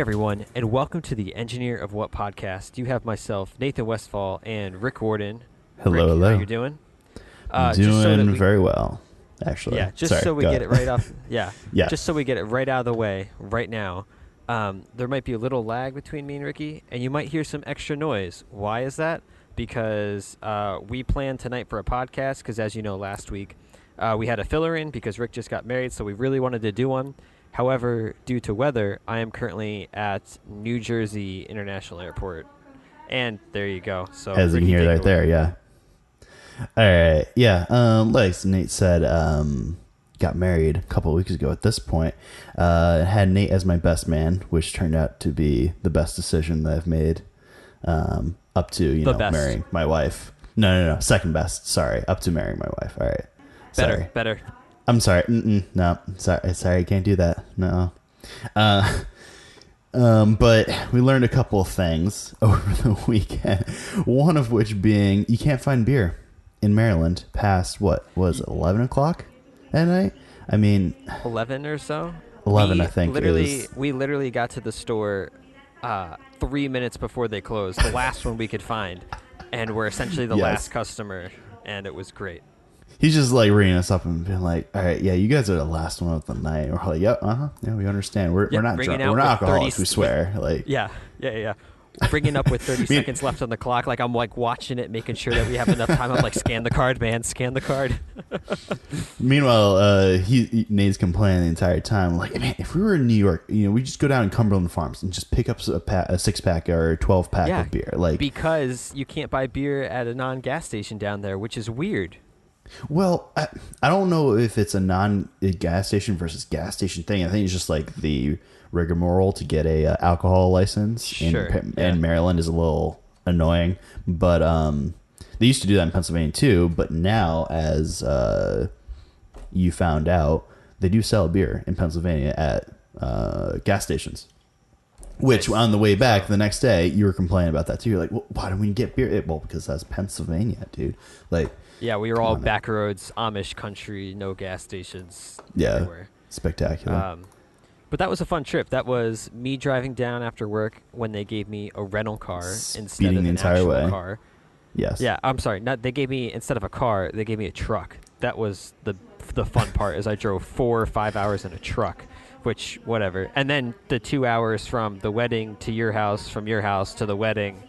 everyone, and welcome to the Engineer of What podcast. You have myself, Nathan Westfall, and Rick Warden. Hello, Rick, hello. How you doing? Uh, Doing just so we- very well, actually. Yeah, just Sorry, so we get it right off. Yeah, Yeah. Just so we get it right out of the way right now. Um, there might be a little lag between me and Ricky, and you might hear some extra noise. Why is that? Because uh, we planned tonight for a podcast. Because as you know, last week uh, we had a filler in because Rick just got married, so we really wanted to do one. However, due to weather, I am currently at New Jersey International Airport, and there you go. So As you can hear right there, yeah. All right, yeah. Um, like Nate said, um, got married a couple of weeks ago. At this point, uh, had Nate as my best man, which turned out to be the best decision that I've made. Um, up to you The know best. marrying my wife. No, no, no, second best. Sorry, up to marrying my wife. All right, Better, sorry. better. I'm sorry. Mm-mm, no, sorry, sorry, I can't do that. No. Uh, um, but we learned a couple of things over the weekend. One of which being you can't find beer in Maryland past what was it, eleven o'clock at night. I mean, 11 or so 11, We I think, literally we literally got to the store uh, three minutes before they closed the last one we could find and we're essentially the Yes. last customer and it was great he's just like ringing us up and being like, "All right, yeah, you guys are the last one of the night." We're like, "Yep, uh huh, yeah, we understand. We're, Yeah, we're not drunk. We're not with 30 alcoholics. We swear." Like, yeah yeah yeah bringing up with 30 seconds left on the clock like i'm like watching it making sure that we have enough time i'm like scan the card man scan the card Meanwhile, uh, he, he Nate's complaining the entire time, like, man, if we were in New York, you know, we just go down to Cumberland Farms and just pick up a, pa- a six pack or a twelve pack yeah of beer. Like, because you can't buy beer at a non-gas station down there which is weird well, I, I don't know if it's a non gas station versus gas station thing. I think it's just like the rigmarole to get a uh, alcohol license Sure, in, yeah. in Maryland is a little annoying, but um, they used to do that in Pennsylvania too. But now, as uh, you found out, they do sell beer in Pennsylvania at uh, gas stations. Which Nice. on the way back the next day, you were complaining about that too. You're like, well, why don't we get beer? It, well, because that's Pennsylvania, dude. Like, yeah we were all on, man. back roads amish country no gas stations yeah, everywhere spectacular. Um, but that was a fun trip. That was me driving down after work when they gave me a rental car instead Speeding of the an entire actual way. car. yes. Yeah, I'm sorry. Not they gave me instead of a car, they gave me a truck. That was the the fun part. Is I drove four or five hours in a truck, which whatever. And then the two hours from the wedding to your house, from your house to the wedding,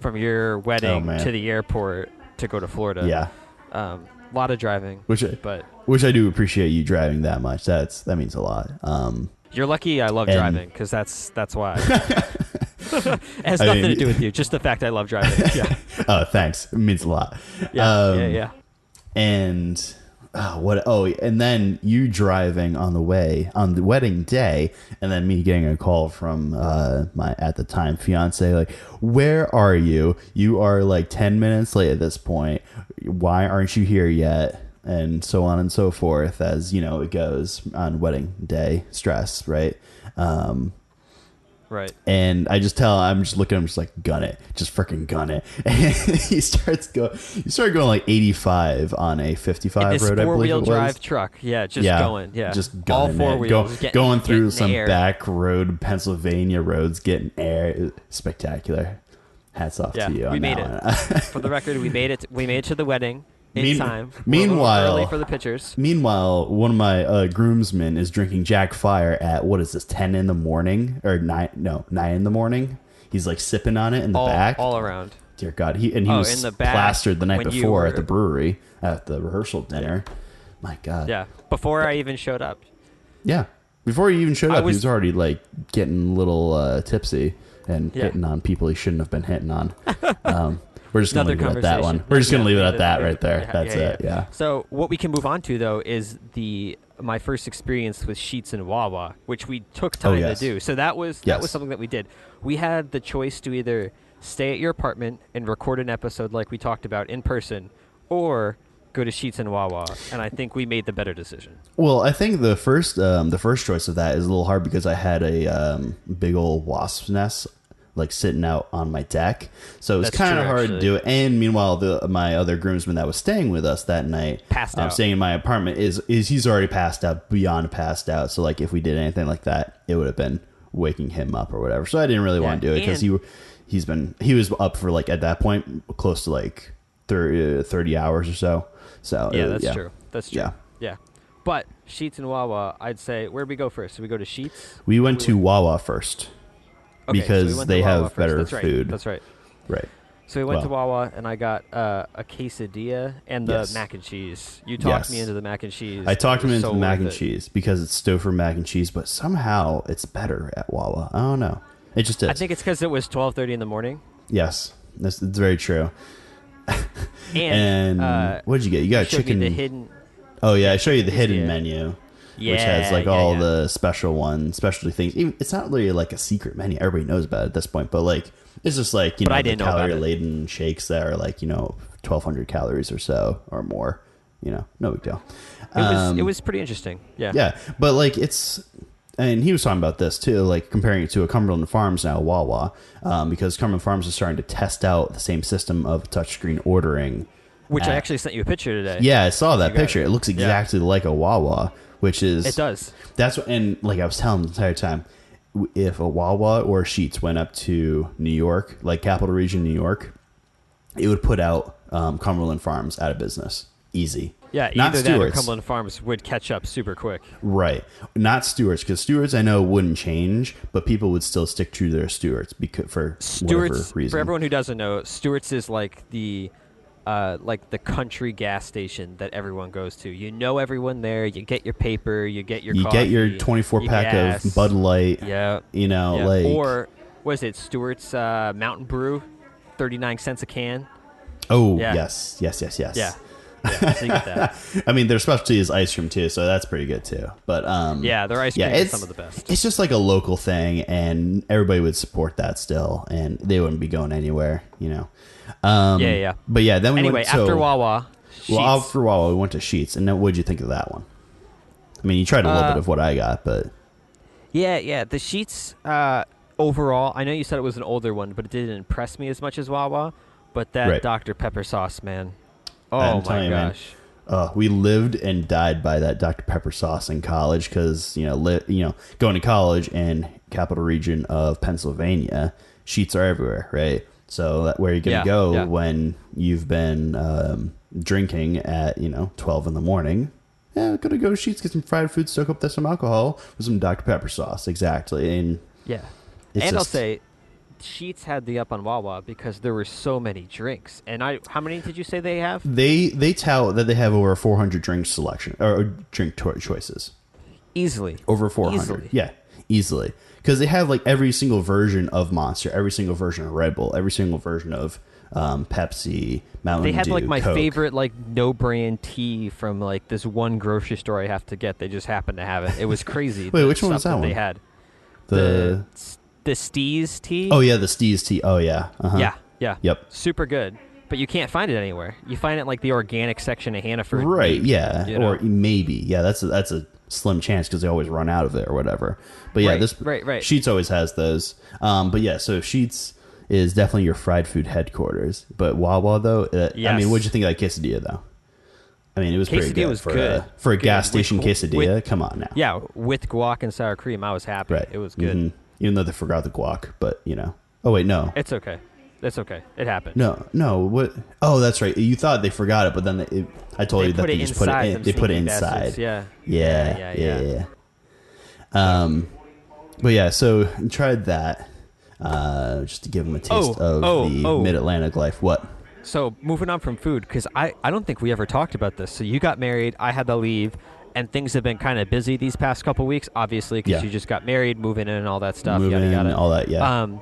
from your wedding Oh, to the airport to go to Florida. Yeah. Um, a lot of driving. Which I, But which I do appreciate you driving that much. That's that means a lot. Um, You're lucky I love And- driving because that's that's why. it has I nothing mean- to do with you, just the fact I love driving. Yeah, oh, thanks. It means a lot. yeah, Um, yeah, yeah. And uh, what? Oh, and then you driving on the way on the wedding day, and then me getting a call from uh, my at the time fiance, like, "Where are you? You are like ten minutes late at this point. Why aren't you here yet?" And so on and so forth, as you know, it goes on wedding day stress, right? Um, Right. And I just tell I'm just looking at him, just like gun it, just freaking gun it. And he starts going, he started going like 85 on a 55 road. I four believe wheel it was. drive truck. Yeah, just yeah, going. Yeah, just going. all four wheels. Go- going through some air. back road, Pennsylvania roads, getting air, spectacular. Hats off Yeah, to you. we made it. For the record, we made it. We made it to the wedding in Mean- time. We're a little meanwhile- early for the pictures. Meanwhile, one of my uh, groomsmen is drinking Jack Fire at what is this, 10 in the morning or nine? No, nine in the morning. He's like sipping on it in the All, back. all around. Dear God, he and he Oh, was the back, plastered the night before were- at the brewery at the rehearsal dinner. My God, Yeah, before I even showed up. yeah. Before he even showed I up, was- he was already like getting a little uh, tipsy and Yeah. hitting on people he shouldn't have been hitting on. Um, we're just gonna leave it at that one. We're just gonna leave it at that right there. That's it. Yeah. So what we can move on to though is the my first experience with Sheetz and Wawa, which we took time Oh, yes. to do. So that was that Yes. was something that we did. We had the choice to either stay at your apartment and record an episode like we talked about in person, or go to Sheetz and Wawa. And I think we made the better decision. Well, I think the first um, the first choice of that is a little hard because I had a um, big old wasp nest like sitting out on my deck, so it was kind of hard actually. to do it. And meanwhile, the my other groomsman that was staying with us that night, Passed um, out. staying in my apartment, is is he's already passed out beyond passed out. So like if we did anything like that, it would have been waking him up or whatever. So I didn't really want to do it because he he's been he was up for like at that point close to like 30, 30 hours or so. So Yeah, uh, that's true. That's true. Yeah. Yeah. But Sheetz and Wawa, I'd say where we go first? Do we go to Sheetz? We went to Wawa first. Okay, so Because we they Wawa have first. better That's right. food. That's right. Right. So we went to Well- Wawa and I got uh, a quesadilla and the Yes. mac and cheese. You talked me into the mac and cheese. I talked him into so the mac and it. cheese because it's Stouffer mac and cheese, but somehow it's better at Wawa. I don't know. It just is. I think it's because it was twelve thirty in the morning. yes, that's, that's very true. And, And uh, what did you get? You got chicken. hidden. oh yeah, I show you the hidden menu, Yeah, which has like yeah, all yeah. the special ones, specialty things. Even, it's not really like a secret menu. Everybody knows about it at this point, but like it's just like you But know I didn't know about it. calorie laden shakes that are like you know twelve hundred calories or so or more. You know, no big deal. It was Um, it was pretty interesting. Yeah. Yeah, but like it's, and he was talking about this too, like comparing it to a Cumberland Farms now Wawa, um, because Cumberland Farms is starting to test out the same system of touchscreen ordering. Which I actually sent you a picture today. Yeah, I saw that picture. it. It. looks Yeah. exactly like a Wawa, which is It does. That's what, and like I was telling the entire time, if a Wawa or a Sheetz went up to New York, like Capital Region New York, it would put out um, Cumberland Farms out of business, easy. Yeah, not either that or Cumberland Farms would catch up super quick. Right. Not Stewart's because Stewart's I know wouldn't change, but people would still stick to their Stewart's because for Stewart's whatever reason. for everyone who doesn't know, Stewart's is like the uh, like the country gas station that everyone goes to. You know everyone there. You get your paper. You get your you coffee, get your 24 your pack gas. of Bud Light. Yeah, You know, yeah. like or was it Stewart's uh, Mountain Brew, thirty nine cents a can. oh yeah. yes, yes, yes, yes. Yeah, yeah so you get that. I mean, their specialty is ice cream too, so that's pretty good too. But um, Yeah, their ice yeah, cream is some of the best. It's just like a local thing, and everybody would support that still, and they wouldn't be going anywhere, you know. Um, Yeah, yeah. But yeah, then we Anyway, went, so, after Wawa, Well, after Wawa, we went to Sheetz, and then what'd you think of that one? I mean, you tried a little Uh, bit of what I got, but Yeah, yeah. The Sheetz uh, overall, I know you said it was an older one, but it didn't impress me as much as Wawa. But that Right. Dr. Pepper sauce, man. Oh my you, man. gosh. uh, we lived and died by that Dr Pepper sauce in college because you know, li- you know, going to college in capital region of Pennsylvania, Sheetz are everywhere, right? So that, where are you gonna Yeah, go yeah. when you've been um, drinking at you know twelve in the morning? Yeah, gonna go to Sheetz, get some fried food, soak up there some alcohol with some Dr Pepper sauce, exactly. And Yeah. And I'll say, Sheetz had the up on Wawa because there were so many drinks. And I, how many did you say they have? they they tout that they have over four hundred drink selection or drink to- choices. Easily. over 400 yeah easily because they have like every single version of monster every single version of red bull every single version of um, pepsi mountain They had Dew, like my Coke. favorite like no brand tea from like this one grocery store I have to get. They just happened to have it. It was crazy. Wait, which one was stuff that They had the, the Steaz tea. oh yeah the Steaz tea oh yeah uh-huh. Yeah, yeah. Yep. Super good. But you can't find it anywhere. You find it like the organic section of Hannaford. right yeah you know? or maybe yeah that's a, that's a slim chance because they always run out of it or whatever but yeah Right, this right, right. Sheetz always has those um, but yeah so Sheetz is definitely your fried food headquarters but wawa though uh, i mean what'd you think of that quesadilla though I mean, it was pretty good was for good. A, for a Good. gas station with- quesadilla. Come on now. Yeah, with guac and sour cream, I was happy. Right. It was good. Mhm. Even though they forgot the guac, but you know. Oh wait, no, It's okay. It's okay. It happened. no, no. What? Oh, that's right. You thought they forgot it, but then they, it, I told they you that they just put it. In, they put it inside. bastards. Yeah. Yeah, yeah, yeah, yeah. yeah. Um, but yeah, so I tried that uh, just to give them a taste Oh, of oh, the oh. Mid Atlantic life. What? So moving on from food, because I, I don't think we ever talked about this. So you got married, I had to leave, and things have been kind of busy these past couple weeks, obviously, because Yeah. you just got married, moving in, and all that stuff. Moving yada yada. all that. Yeah. Um,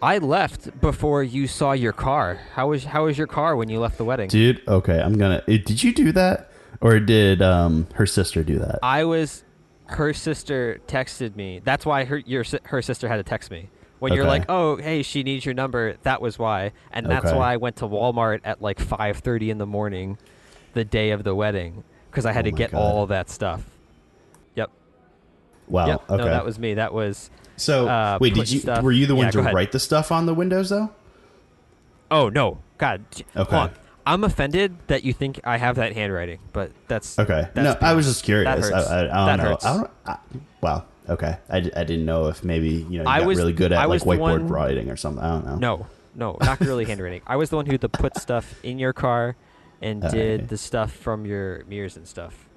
I left before you saw your car. How was how was your car when you left the wedding? Dude, okay, I'm gonna. eh, Did you do that, or did um her sister do that? I was. Her sister texted me. That's why her your her sister had to text me. When you're like, oh, hey, she needs your number. That was why, and that's Okay. why I went to Walmart at like 5:30 in the morning, the day of the wedding, because I had Oh to get God. all that stuff. Yep. Wow. yep. Okay. No, that was me. That was. So uh, wait, did you? stuff- Were you the one Yeah, to write the stuff on the windows though? Oh no, God. Okay. hold on. I'm offended that you think I have that handwriting, but that's Okay. That's no, I was just curious. That hurts. I, I, I don't That know. hurts. I don't, I, wow. Okay, I, d- I didn't know if maybe you know you I got was- really good at like whiteboard one- writing or something. I don't know. No, no, not really handwriting. I was the one who to put stuff in your car and Alright. did the stuff from your mirrors and stuff.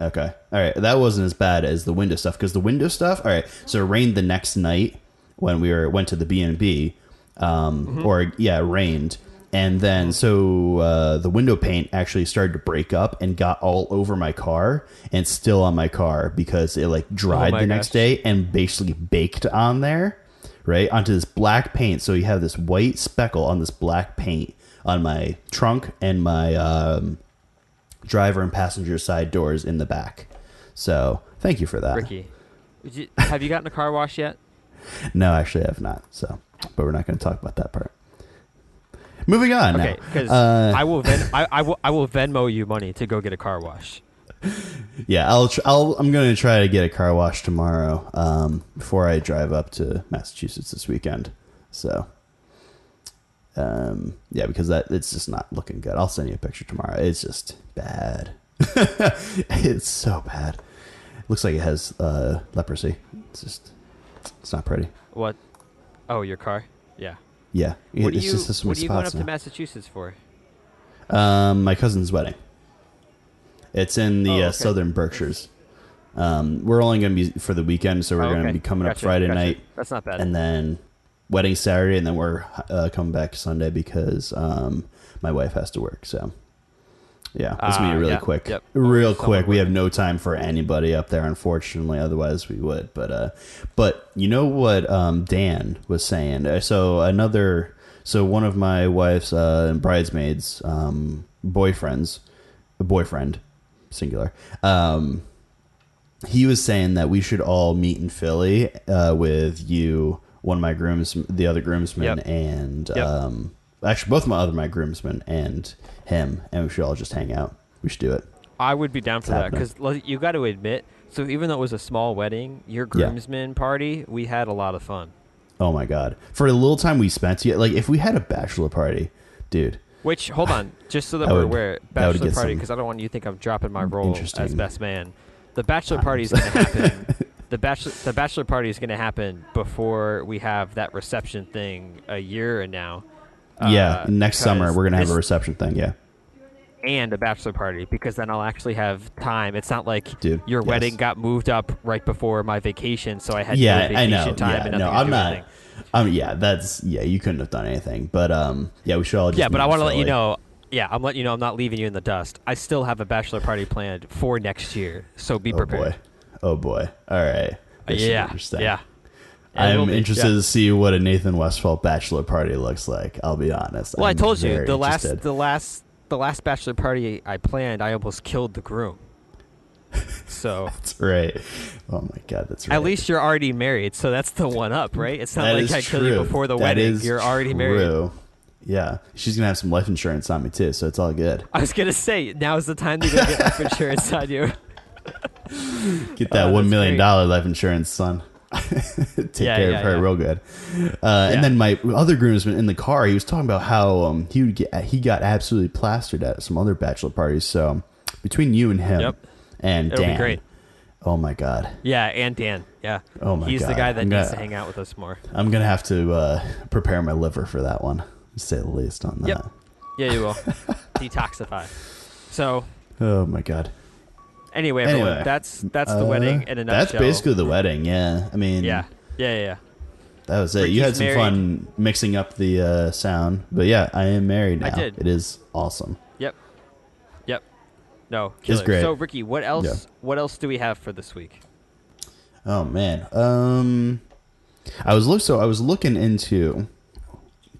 Okay. All right. That wasn't as bad as the window stuff because the window stuff. All right. So it rained the next night when we were went to the B and B, um, or yeah, it rained, and then so uh, the window paint actually started to break up and got all over my car and still on my car because it like dried my the next gosh. day and basically baked on there, right onto this black paint. So you have this white speckle on this black paint on my trunk and my um, driver and passenger side doors in the back. So thank you for that. Ricky, would you- have you gotten a car wash yet? No, actually, I have not. So, but we're not going to talk about that part. Moving on. Okay, because Uh, I will Ven- I, I will I will Venmo you money to go get a car wash. yeah, I'll, tr- I'll I'm going to try to get a car wash tomorrow um, before I drive up to Massachusetts this weekend. So, um, yeah, because that it's just not looking good. I'll send you a picture tomorrow. It's just bad. it's so bad. It Looks like it has uh, leprosy. It's just it's not pretty. What? Oh, your car? Yeah. Yeah, What are you just What are you going up to. Massachusetts for? Um, my cousin's wedding. It's in the Oh, uh, southern Berkshires. Um, we're only going to be for the weekend, so we're Oh, going to be coming up Friday gotcha. night, That's not bad. and then wedding Saturday, and then we're uh, coming back Sunday because um, my wife has to work. So, yeah, it's gonna Ah, be really yeah, quick, yep. real Someone quick. We have no time for anybody up there, unfortunately. Otherwise, we would. But, uh, but you know what um, Dan was saying? Uh, So another, so one of my wife's uh, bridesmaids, um, boyfriends, boyfriend, singular. Um, he was saying that we should all meet in Philly uh, with you, one of my grooms, the other groomsmen, Yep. and Yep. um, actually both my other my groomsmen and him, and we should all just hang out. We should do it. I would be down for that because you got to admit. So even though it was a small wedding, your Yeah. groomsmen party, we had a lot of fun. Oh my god! For the little time we spent, yeah, like if we had a bachelor party, dude. Which hold on, just so that I we're would- aware, bachelor party because I don't want you to think I'm dropping my role as best man. The bachelor party is going to happen. the bachelor the bachelor party is going to happen before we have that reception thing a year and now. yeah, Uh, next summer we're gonna have a reception thing. Yeah, and a bachelor party because then I'll actually have time. It's not like Dude, your yes. wedding got moved up right before my vacation, so I had yeah, no I vacation know. time yeah, no, I'm not. anything. Um, yeah, that's yeah. You couldn't have done anything, but um, yeah, we should all. Just Yeah, but I want to let you know. Yeah, I'm letting you know I'm not leaving you in the dust. I still have a bachelor party planned for next year, so be Oh prepared. boy, oh boy. All right. This yeah, yeah. I'm interested yeah. to see what a Nathan Westfall bachelor party looks like. I'll be honest. Well, i I'm told you the last, interested. the last, the last bachelor party I planned, I almost killed the groom. So That's right. Oh my god, that's right. at least you're already married, so that's the one up, right? It's not That like is I killed you before the That wedding. is You're already married. true. Yeah, she's gonna have some life insurance on me too, so it's all good. I was gonna say now's the time to go get life insurance on you. Get that Oh, one million dollar life insurance, son. Take Yeah, care yeah, of her yeah. real good. Uh. And then my other groomsman in the car, he was talking about how um, he would get he got absolutely plastered at some other bachelor parties. So between you and him Yep. and It'll be Dan, great. oh my god, Yeah, and Dan. Yeah. Oh my He's the guy that I'm needs gonna- to hang out with us more. I'm gonna have to uh, prepare my liver for that one, to say the least. On that. Yep. Yeah, you will. Detoxify. So Oh my god. Anyway, everyone, Anyway, that's that's the Uh, wedding in a nutshell. That's basically the wedding. Yeah, I mean, Yeah. Yeah, yeah, yeah. that was it. you had some married. fun mixing up the uh, sound, but yeah, I am married now. I did. It is awesome. Yep. Yep. No, It's great. So Ricky, what else Yeah. what else do we have for this week? Oh man. Um I was look so I was looking into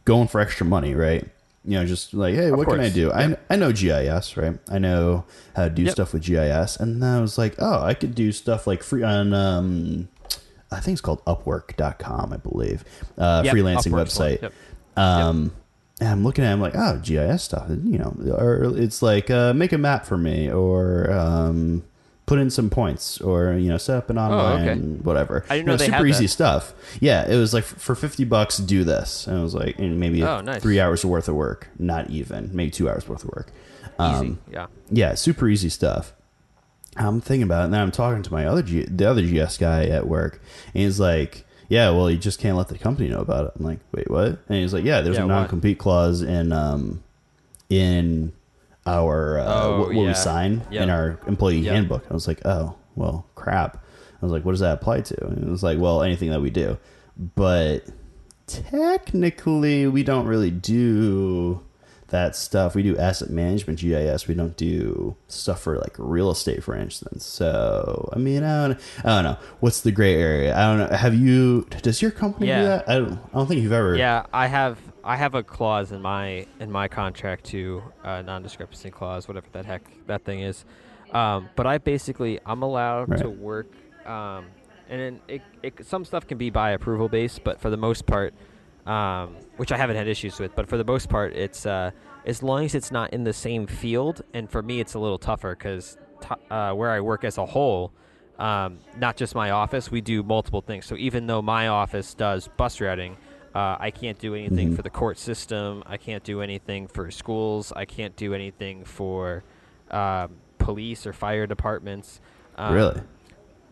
going for extra money, right? You know, just like, hey, Of what can I course. do? I I know GIS, right? I know how to do Yep. stuff with GIS, and then I was like, oh, I could do stuff like free on um I think it's called upwork.com, I believe. Uh Yep, freelancing Upwork's website. Yep. Um, and I'm looking at, it, I'm like, oh, GIS stuff, you know, or it's like uh, make a map for me, or um, put in some points, or you know, set up an online Oh, okay. whatever. I didn't You know they super easy that. stuff. Yeah, it was like for fifty bucks, do this, and it was like and maybe Oh, nice. three hours worth of work, not even maybe two hours worth of work. Um, Easy. Yeah. yeah, super easy stuff. I'm thinking about it, and then I'm talking to my other G, the other GS guy at work, and he's like, "Yeah, well, you just can't let the company know about it." I'm like, "Wait, what?" And he's like, "Yeah, there's Yeah, a non-compete clause in um in our uh, Oh, what, what yeah. we sign Yep. in our employee Yep. handbook." I was like, "Oh, well, crap." I was like, "What does that apply to?" And it was like, "Well, anything that we do," but technically, we don't really do that stuff. We do asset management GIS. We don't do stuff for like real estate, for instance. So, I mean, I don't, I don't know. What's the gray area? I don't know. Have you? Does your company do that? I don't. I don't think you've ever. Yeah, I have I have a clause in my in my contract to uh, non-discrepancy clause, whatever that heck that thing is. Um, but I basically I'm allowed to work, um, and then it, it some stuff can be by approval based, but for the most part, um, which I haven't had issues with, but for the most part, it's uh, as long as it's not in the same field. And for me, it's a little tougher because t- uh, where I work as a whole, um, not just my office, we do multiple things. So even though my office does bus routing, uh, I can't do anything Mhm. for the court system. I can't do anything for schools. I can't do anything for um, police or fire departments. Um, really.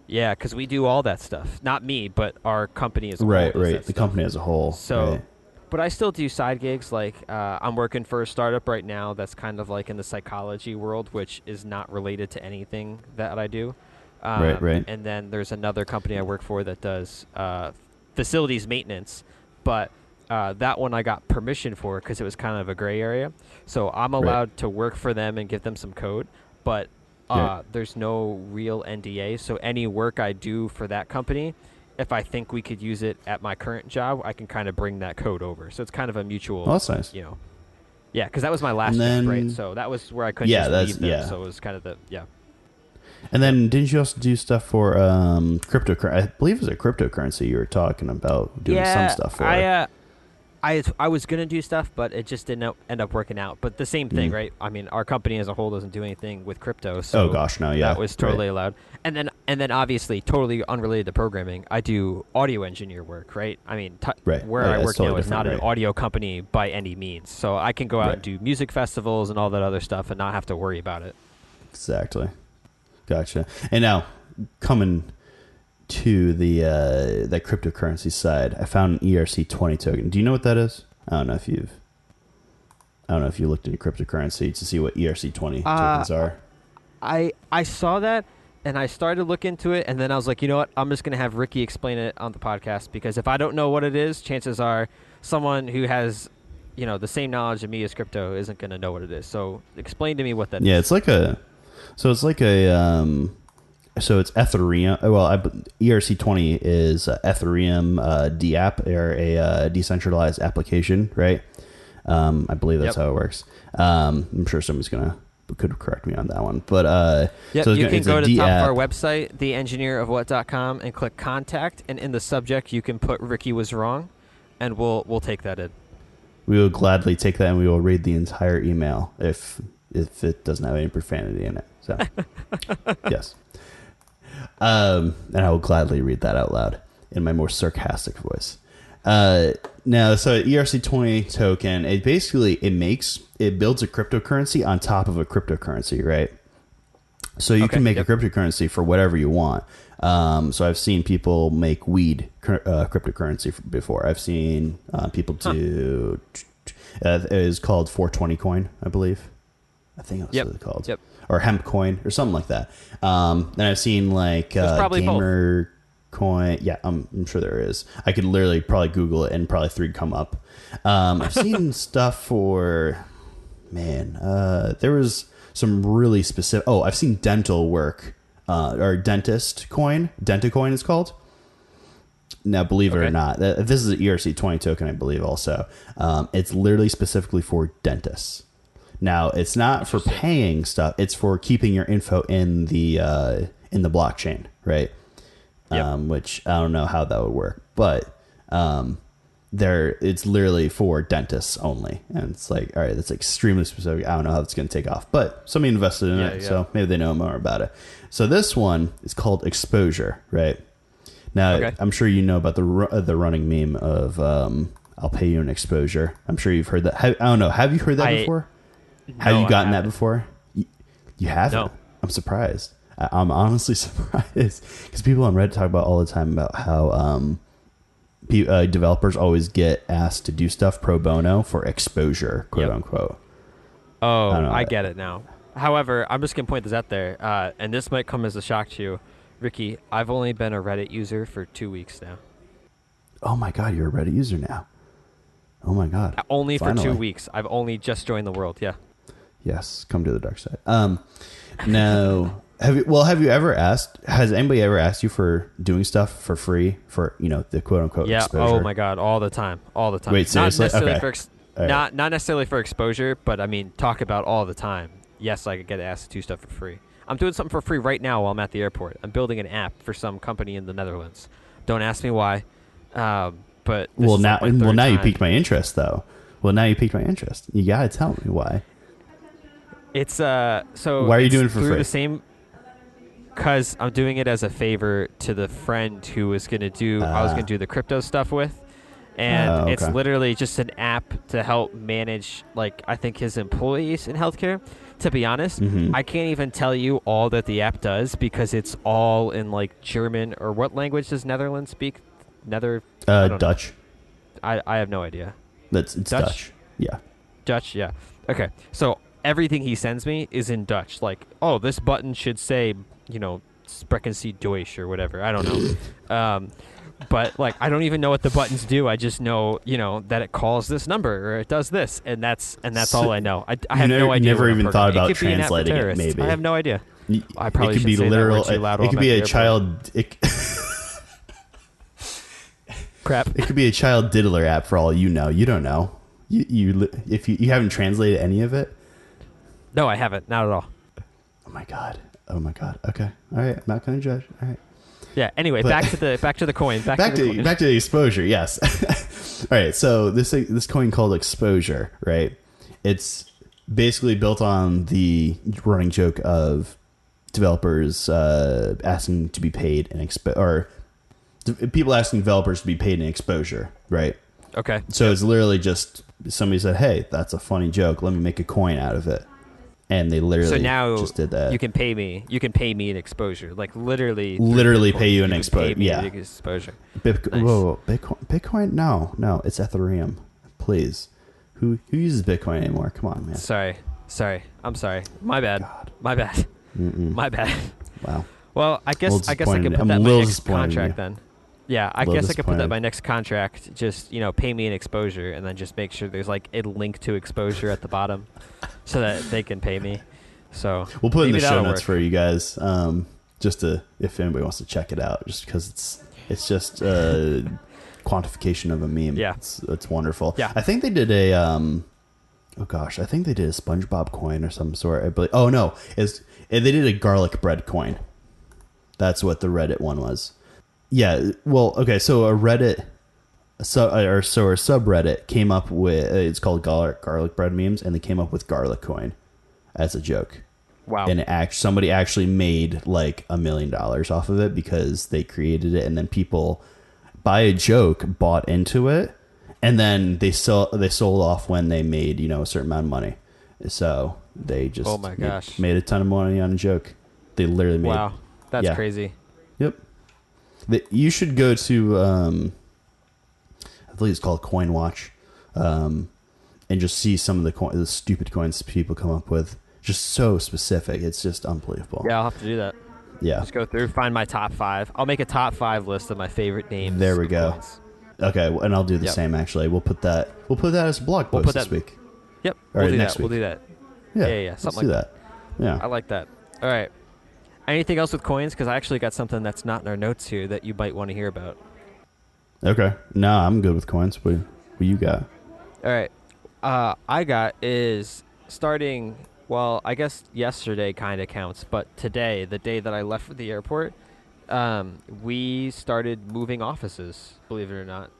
Yeah, because we do all that stuff. Not me, but our company as a Right. whole Right, Right. The stuff. company as a whole. So, right. but I still do side gigs. Like uh, I'm working for a startup right now that's kind of like in the psychology world, which is not related to anything that I do. Um, Right, right. And then there's another company I work for that does uh, facilities maintenance, but uh, that one I got permission for because it was kind of a gray area. So I'm Right. allowed to work for them and give them some code, but uh, Yeah. there's no real NDA. So any work I do for that company, if I think we could use it at my current job, I can kind of bring that code over. So it's kind of a mutual, Well, that's nice. you know. Yeah, because that was my last And job, then- right? So that was where I couldn't Yeah, just leave them. yeah. So it was kind of the yeah. And then didn't you also do stuff for um cryptocurrency? I believe it was a cryptocurrency you were talking about doing yeah, some stuff for. I, uh, I I was gonna do stuff, but it just didn't end up working out. But the same thing, Mm. right? I mean, our company as a whole doesn't do anything with crypto. So oh gosh, no, yeah, that was right. totally allowed. And then and then obviously totally unrelated to programming, I do audio engineer work, right? I mean, t- Right. where Oh, I work totally now is not different, an audio company by any means. So I can go out Right. and do music festivals and all that other stuff and not have to worry about it. Exactly. Gotcha. And now coming to the uh, that cryptocurrency side, I found an ERC twenty token. Do you know what that is? I don't know if you've. I don't know if you looked into cryptocurrency to see what ERC twenty Uh, tokens are. I I saw that and I started to look into it and then I was like, you know what? I'm just gonna have Ricky explain it on the podcast because if I don't know what it is, chances are someone who has you know the same knowledge of me as crypto isn't gonna know what it is. So explain to me what that Yeah, it's like a. So it's like a. Um, so it's Ethereum. Well, I, ERC twenty is uh, Ethereum uh, DApp or a uh, decentralized application, right? Um, I believe that's Yep. how it works. Um, I'm sure somebody's gonna could correct me on that one, but uh, Yep, so you gonna- can go to the top of our website, theengineerofwhat.com, and click contact. And in the subject, you can put Ricky was wrong, and we'll we'll take that in. We will gladly take that and we will read the entire email if if it doesn't have any profanity in it. So yes. Um, and I will gladly read that out loud in my more sarcastic voice. Uh, now, so ERC twenty token, it basically it makes it builds a cryptocurrency on top of a cryptocurrency, right? So you Okay, can make yep. a cryptocurrency for whatever you want. Um, so I've seen people make weed uh, cryptocurrency before. I've seen uh, people do. Uh, it is called 420 coin, I believe. I think that's Yep, what it's called. yep. Or hemp coin or something like that. Um, then I've seen like uh, probably both. gamer coin. Yeah, I'm, I'm sure there is. I could literally probably Google it and probably three come up. Um, I've seen stuff for man. Uh, there was some really specific. Oh, I've seen dental work uh, or dentist coin. Dentacoin is called. Now, believe it or not, this is an ERC twenty token, I believe. Also, um, it's literally specifically for dentists. Now, it's not for paying stuff; it's for keeping your info in the uh, in the blockchain, right? Yep. Um, which I don't know how that would work, but um, there it's literally for dentists only, and it's like, all right, that's extremely specific. I don't know how it's going to take off, but somebody invested in Yeah, it, yeah. so maybe they know more about it. So this one is called exposure, right? Now, Okay. I'm sure you know about the uh, the running meme of um, "I'll pay you an exposure." I'm sure you've heard that. Ha- I don't know. Have you heard that I- before? Have No, you gotten that before? You, you haven't. No. I'm surprised. I- I'm honestly surprised because people on Reddit talk about all the time about how um, pe- uh, developers always get asked to do stuff pro bono for exposure, quote Yep. unquote. Oh, I know. I, get it now. However, I'm just gonna point this out there, uh, and this might come as a shock to you, Ricky. I've only been a Reddit user for two weeks now. Oh my god, you're a Reddit user now. Oh my god. Only for two weeks. I've only just joined the world. Yeah. Yes, come to the dark side. Um, no. Have you? Well, have you ever asked? Has anybody ever asked you for doing stuff for free for you know the quote unquote Yeah. exposure? Oh my god, all the time, all the time. Wait, seriously? Not necessarily Okay. for ex- right. not not necessarily for exposure, but I mean talk about all the time. Yes, I could get asked to do stuff for free. I'm doing something for free right now while I'm at the airport. I'm building an app for some company in the Netherlands. Don't ask me why. Um, but this Well, now, like my well, now you piqued my interest, though. Well, now you piqued my interest. You gotta tell me why. It's uh so Why are you doing it for through free? the same cuz I'm doing it as a favor to the friend who was going to do I was Ah. to do the crypto stuff with. And Oh, it's literally just an app to help manage like I think his employees in healthcare. To be honest, Mhm. I can't even tell you all that the app does because it's all in like German or what language does Netherlands speak? Nether Uh, know. Dutch. I I have no idea. That's it's Dutch? Dutch. Yeah. Dutch, yeah. Okay, so everything he sends me is in Dutch. Like, oh, this button should say, you know, Sprechen Sie Deutsch or whatever. I don't know. um, but like, I don't even know what the buttons do. I just know, you know, that it calls this number or it does this, and that's and that's So all I know. I, I have never- no idea. never even thought about it could be an app for translating it, maybe. I have no idea. Y- I probably it could be literal. loud it could be a child. It, Crap. it could be a child diddler app for all you know. You don't know. You, you if you, you haven't translated any of it. No, I haven't. Not at all. Oh my god. Oh my god. Okay. All right. I'm not gonna judge. All right. Yeah. Anyway, But- back to the back to the coin. Back, back to, the coin. back to the exposure. Yes. All right. So this this coin called exposure, right? It's basically built on the running joke of developers uh, asking to be paid in expo or d- people asking developers to be paid in exposure, right? okay. So it's literally just somebody said, "Hey, that's a funny joke. Let me make a coin out of it," and they literally So now just did that. you can pay me. You can pay me an exposure, like literally. Literally Bitcoin, pay you an can expo- pay me yeah. an exposure. Bitcoin, Nice. whoa, whoa, Bitcoin, Bitcoin? No, no, it's Ethereum. Please, who who uses Bitcoin anymore? Come on, man. Sorry, sorry. I'm sorry. My bad. God. My bad. Mm-mm. My bad. Wow. Well, I guess I guess I disappointed. put I'm that in my next contract you. then. Yeah, I guess I could put that in my next contract. Just you know, pay me an exposure, and then just make sure there's like a link to exposure at the bottom, so that they can pay me. So We'll put it in the show notes work. for you guys, um, just to if anybody wants to check it out, just because it's it's just a quantification of a meme. Yeah. it's it's wonderful. Yeah. I think they did a um, oh gosh, I think they did a SpongeBob coin or some sort. I believe. Oh no, is they did a garlic bread coin. That's what the Reddit one was. Yeah. Well, okay. So a Reddit, so or so a subreddit came up with uh, it's called garlic garlic bread memes, and they came up with garlic coin as a joke Wow. and it act somebody actually made like a million dollars off of it because they created it and then people by a joke bought into it and then they sold they sold off when they made you know a certain amount of money so they just Oh my made- gosh. made, a ton of money on a joke they literally made wow. That's yeah. crazy. yep the, you should go to um i believe it's called coin watch um and just see some of the coin the stupid coins people come up with just so specific it's just unbelievable Yeah, I'll have to do that. yeah Just go through, find my top five. I'll make a top five list of my favorite names. There we go. coins. Okay, and I'll do the Yep. same. Actually, we'll put that. We'll put that as a blog post We'll put this that- week. Yep. All We'll right, do next that. We'll do that. Yeah, Yeah, yeah, Let's something do like that. Yeah. I like that. All right. Anything else with coins? Because I actually got something that's not in our notes here that you might want to hear about. okay. No, I'm good with coins. What, what you got? All right. Uh, I got is starting. Well, I guess yesterday kind of counts, but today, the day that I left for the airport, um, we started moving offices. Believe it or not.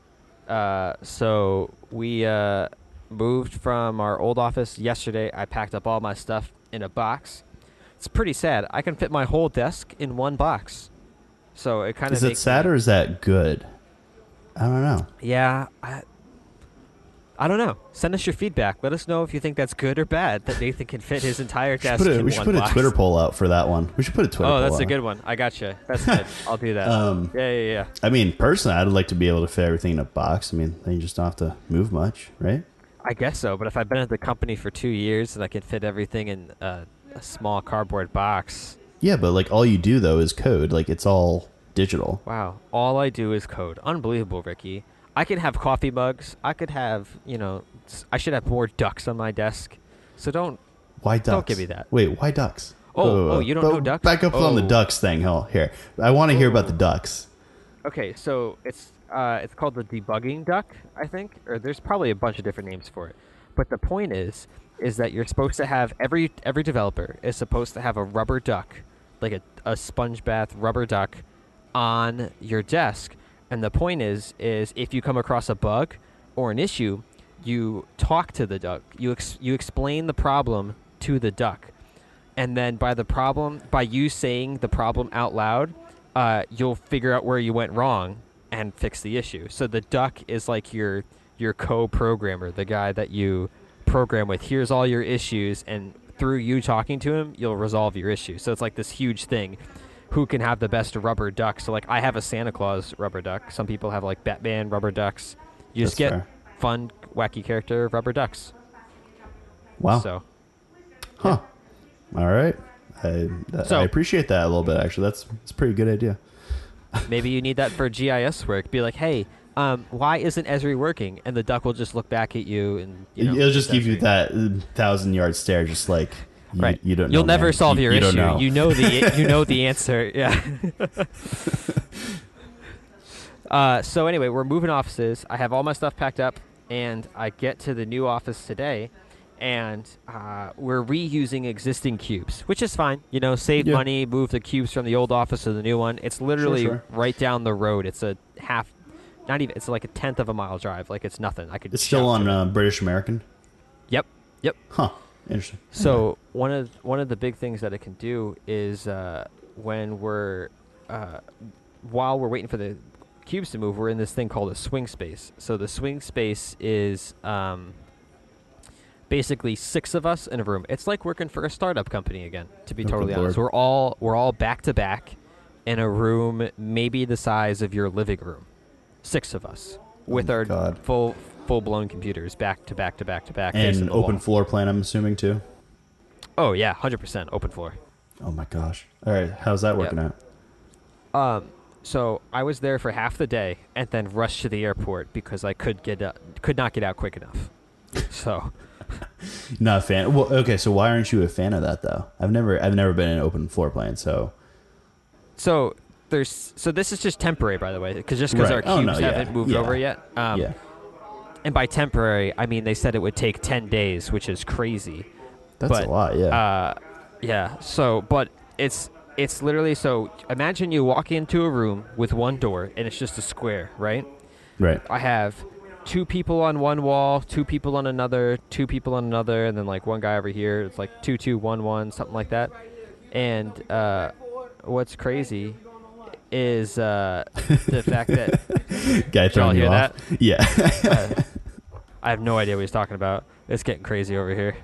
Uh, so we uh, moved from our old office yesterday. I packed up all my stuff in a box. It's pretty sad. I can fit my whole desk in one box. So it kind of Is it sad or is that good? I don't know. yeah, I, I don't know. Send us your feedback. Let us know if you think that's good or bad that Nathan can fit his entire desk Put a, we should put a Twitter poll out for that one. We should put a Twitter Oh, that's a out. good one. I got you. That's good. I'll do that. Um, yeah, yeah, yeah. I mean, personally, I'd like to be able to fit everything in a box. I mean, then you just don't have to move much, right? I guess so. But if I've been at the company for two years and I can fit everything in a, a small cardboard box, Yeah, but like all you do though is code. Like it's all digital. wow, all I do is code. Unbelievable, Ricky. I could have coffee mugs. I could have, you know, I should have more ducks on my desk. So don't. Why ducks? Don't give me that. Wait, why ducks? Oh, Whoa, whoa, oh, you don't But know ducks? Back up on the Oh. ducks thing. Oh, here. I want to hear about the Oh. ducks. Okay, so it's uh, it's called the debugging duck, I think, or there's probably a bunch of different names for it. But the point is, is that you're supposed to have every every developer is supposed to have a rubber duck, like a, a sponge bath rubber duck, on your desk. And the point is, is if you come across a bug or an issue, you talk to the duck. You ex- you explain the problem to the duck, and then by the problem, by you saying the problem out loud, uh, you'll figure out where you went wrong and fix the issue. So the duck is like your your co-programmer, the guy that you program with. Here's all your issues, and through you talking to him, you'll resolve your issue. So it's like this huge thing. Who can have the best rubber duck? So like I have a Santa Claus rubber duck. Some people have like Batman rubber ducks. You just That's get fair. fun, wacky character rubber ducks. Wow. So Huh. All right. I, So- I appreciate that a little bit. Actually, that's that's a pretty good idea. Maybe you need that for GIS work. Be like, hey, um, why isn't Esri working? And the duck will just look back at you and you know, It'll just give you that thousand yard stare, just like you, right. you don't. You'll know, never man. solve You- your you issue. Know. You know the you know the answer. Yeah. uh, so anyway, we're moving offices. I have all my stuff packed up, and I get to the new office today, and uh, we're reusing existing cubes, which is fine. You know, save Yeah. money, move the cubes from the old office to the new one. It's literally sure. right down the road. It's a half, not even. It's like a tenth of a mile drive. Like it's nothing. I could. It's still on uh, British American. Yep. Yep. Huh. Interesting. So one of one of the big things that it can do is uh, when we're uh, while we're waiting for the cubes to move, we're in this thing called a swing space. So the swing space is um, basically six of us in a room. It's like working for a startup company again. To be Oh, totally honest, lord. we're all we're all back to back in a room maybe the size of your living room. Six of us with my our God. full full blown computers back to back to back to back. And open wall. floor plan. I'm assuming too. Oh yeah, hundred percent open floor. Oh my gosh. All right. How's that working out? Um, so I was there for half the day and then rushed to the airport because I could get uh, could not get out quick enough. So Not a fan. Well, okay. So why aren't you a fan of that though? I've never, I've never been in an open floor plan. So so there's so this is just temporary by the way because just because Right. our Oh, cubes no, haven't moved yeah. over yet. Um, yeah, And by temporary, I mean they said it would take ten days, which is crazy. that's but, a lot. Yeah. Uh, yeah. So, but it's it's literally so. Imagine you walk into a room with one door and it's just a square, right? right. I have two people on one wall, two people on another, two people on another, and then like one guy over here. It's like two, two, one, one, something like that. And uh, what's crazy is uh, the fact that Guy throwing you hear off. Yeah. uh, I have no idea what he's talking about. It's getting crazy over here.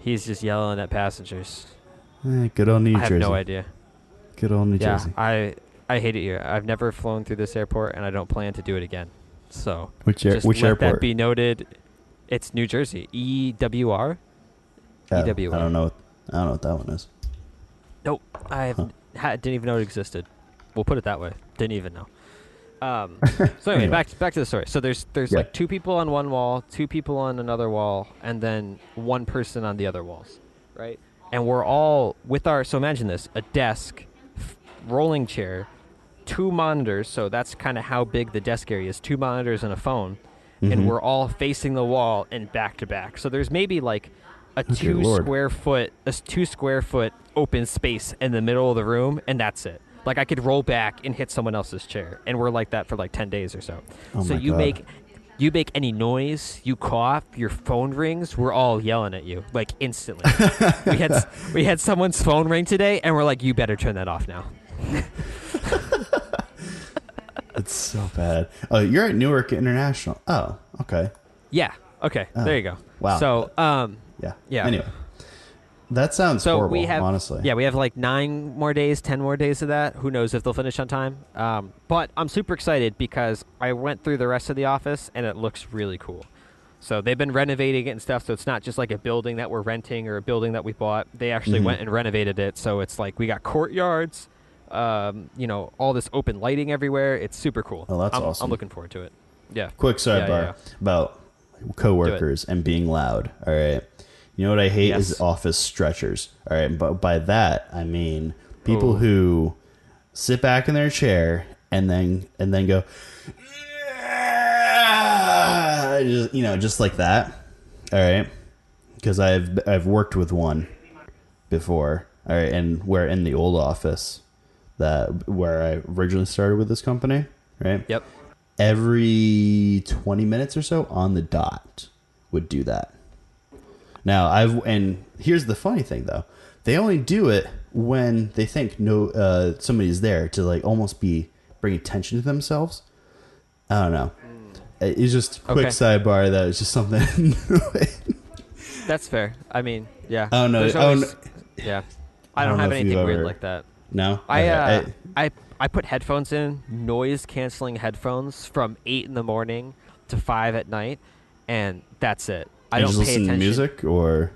He's just yelling at passengers. Eh, Good old New Jersey. I have Jersey. no idea. Good old New yeah, Jersey. I I hate it here. I've never flown through this airport, and I don't plan to do it again. So Which air, which let airport? that be noted. It's New Jersey. EWR. Oh, EWR. I don't know. I don't know what that one is. Nope. I Huh. ha, didn't even know it existed. We'll put it that way. Didn't even know. Um, so anyway, Anyway. back back to the story. So there's there's Yeah. like two people on one wall, two people on another wall, and then one person on the other walls, right? And we're all with our. So imagine this: a desk, f- rolling chair, two monitors. So that's kind of how big the desk area is. Two monitors and a phone, Mhm. and we're all facing the wall and back to back. So there's maybe like a dear two square foot, a two square foot open space in the middle of the room, and that's it. Like I could roll back and hit someone else's chair, and we're like that for like ten days or so. Oh so you God. make, you make any noise, you cough, your phone rings, we're all yelling at you like instantly. we had we had someone's phone ring today, and we're like, you better turn that off now. It's so bad. Oh, you're at Newark International. Oh, okay. Yeah. Okay. Oh, there you go. wow. So, um, Yeah. Yeah. Anyway, that sounds so horrible. we have honestly. yeah we have like nine more days, ten more days of that. Who knows if they'll finish on time? Um, but I'm super excited because I went through the rest of the office and it looks really cool. So they've been renovating it and stuff. So it's not just like a building that we're renting or a building that we bought. They actually Mhm. went and renovated it. So it's like we got courtyards, um, you know, all this open lighting everywhere. It's super cool. Oh, that's I'm, awesome. I'm looking forward to it. Yeah. Quick sidebar Yeah, yeah, about coworkers and being loud. All right. You know what I hate Yes. is office stretchers. All right. But by that I mean people Ooh. who sit back in their chair and then and then go just, you know, just like that. All right. Because I've I've worked with one before. All right, and we're in the old office that where I originally started with this company, right? Yep. every 20 minutes or so on the dot would do that. Now, I've and here's the funny thing though. They only do it when they think no uh somebody's there to like almost be bring attention to themselves. I don't know. It's just a quick Okay. sidebar that was just something That's fair. I mean, yeah. I don't know. There's I don't yeah. I I don't, don't have anything weird ever- like that. No. I, uh, I I put headphones in, noise canceling headphones from eight in the morning to five at night, and that's it. I don't just pay listen attention. to music or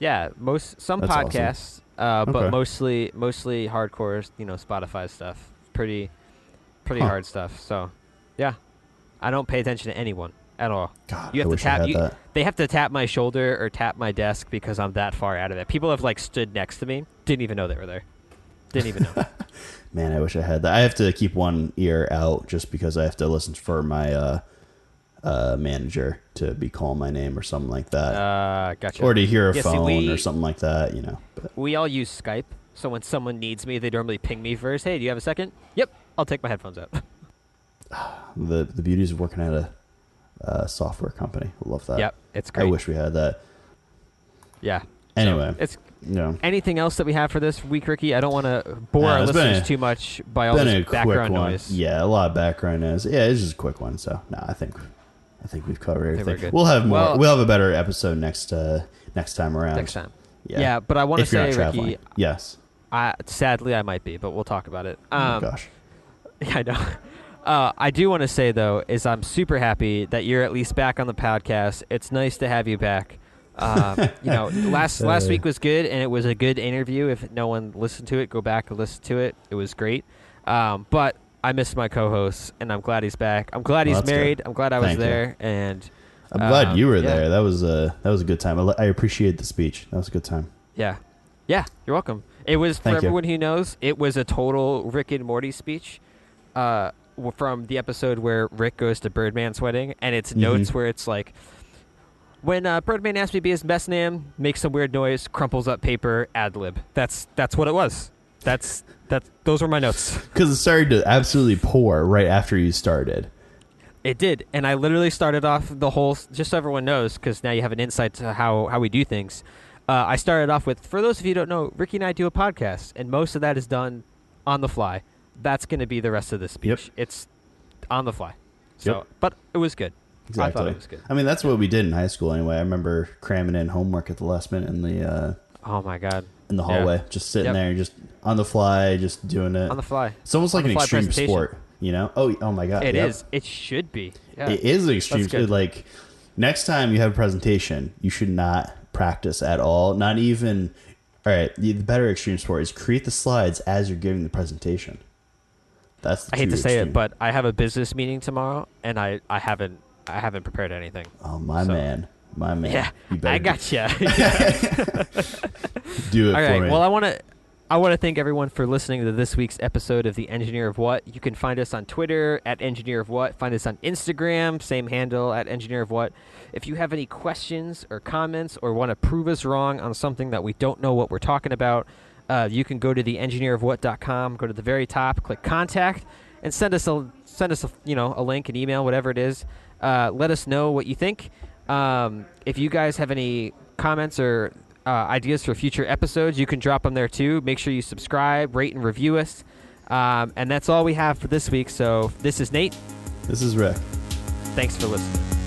Yeah, most some That's awesome. podcasts, uh, but Okay. mostly mostly hardcore, you know, Spotify stuff. Pretty pretty Huh. hard stuff. So, yeah, I don't pay attention to anyone at all. God, You have I to tap- you- They have to tap my shoulder or tap my desk because I'm that far out of it. People have like stood next to me, didn't even know they were there. Didn't even know. Man, I wish I had that. I have to keep one ear out just because I have to listen for my uh, uh, manager to be calling my name or something like that, uh, gotcha. or to hear a Yeah, see, phone we- or something like that. You know. But We all use Skype, so when someone needs me, they normally ping me first. Hey, do you have a second? Yep, I'll take my headphones out. the the beauties of working at a uh, software company. Love that. yep, it's great. I wish we had that. Yeah. Anyway, It's you know, anything else that we have for this week, Ricky? I don't want to bore Nah, our listeners a- too much by all this background noise. Yeah, a lot of background noise. Yeah, it's just a quick one. So no, I think I think we've covered everything. We'll have more. Well- we'll have a better episode next uh, next time around. Next time. Yeah. Yeah, but I want to say, not. Ricky, Yes. I, sadly I might be, but we'll talk about it. oh Um, my gosh. Yeah, I know. Uh, I do want to say though, is I'm super happy that you're at least back on the podcast. It's nice to have you back. Um, you know, last last week was good, and it was a good interview. If no one listened to it, go back and listen to it. It was great. Um, but I missed my co-host, and I'm glad he's back. I'm glad Well, he's good. married. I'm glad I was Thank you. there, and I'm glad um, you were yeah. there. That was a that was a good time. I, I appreciate the speech. That was a good time. yeah, yeah, you're welcome. It was for Thank you. everyone who knows. It was a total Rick and Morty speech. Uh, from the episode where Rick goes to Birdman's wedding, and it's Mhm. notes where it's like, when uh, Birdman asked me to be his best name, makes some weird noise, crumples up paper, ad lib. That's that's what it was. That's that. Those were my notes. Because it started to absolutely pour right after you started. It did, and I literally started off the whole. Just so everyone knows, because now you have an insight to how how we do things. Uh, I started off with, for those of you who don't know, Ricky and I do a podcast, and most of that is done on the fly. That's going to be the rest of the speech. Yep. It's on the fly. So, Yep. but it was good. I Exactly. thought it was good. I mean, that's what we did in high school anyway. I remember cramming in homework at the last minute in the uh, Oh my god, in the Yeah. hallway, just sitting Yep. there, just on the fly, just doing it. on the fly. it's almost on like an extreme sport, you know? Oh, oh my god, It yep. is. It should be. Yeah. It is an extreme. Good. Like next time you have a presentation, you should not practice at all. Not even. All right, the, the better extreme sport is create the slides as you're giving the presentation. That's. The I hate to say extreme. it, but I have a business meeting tomorrow, and I, I haven't I haven't prepared anything. oh my so- man, my man, yeah, I got you. do it All for right. me. Well, I want to I want to thank everyone for listening to this week's episode of the Engineer of What. You can find us on Twitter at Engineer of What. Find us on Instagram, same handle at Engineer of What. If you have any questions or comments or want to prove us wrong on something that we don't know what we're talking about, uh, you can go to the engineerofwhat.com, go to the very top, click contact, and send us a send us a you know a link, an email, whatever it is. Uh, let us know what you think. Um, if you guys have any comments or uh, ideas for future episodes, you can drop them there too. Make sure you subscribe, rate, and review us. Um, and that's all we have for this week. So this is Nate. this is Rick. Thanks for listening.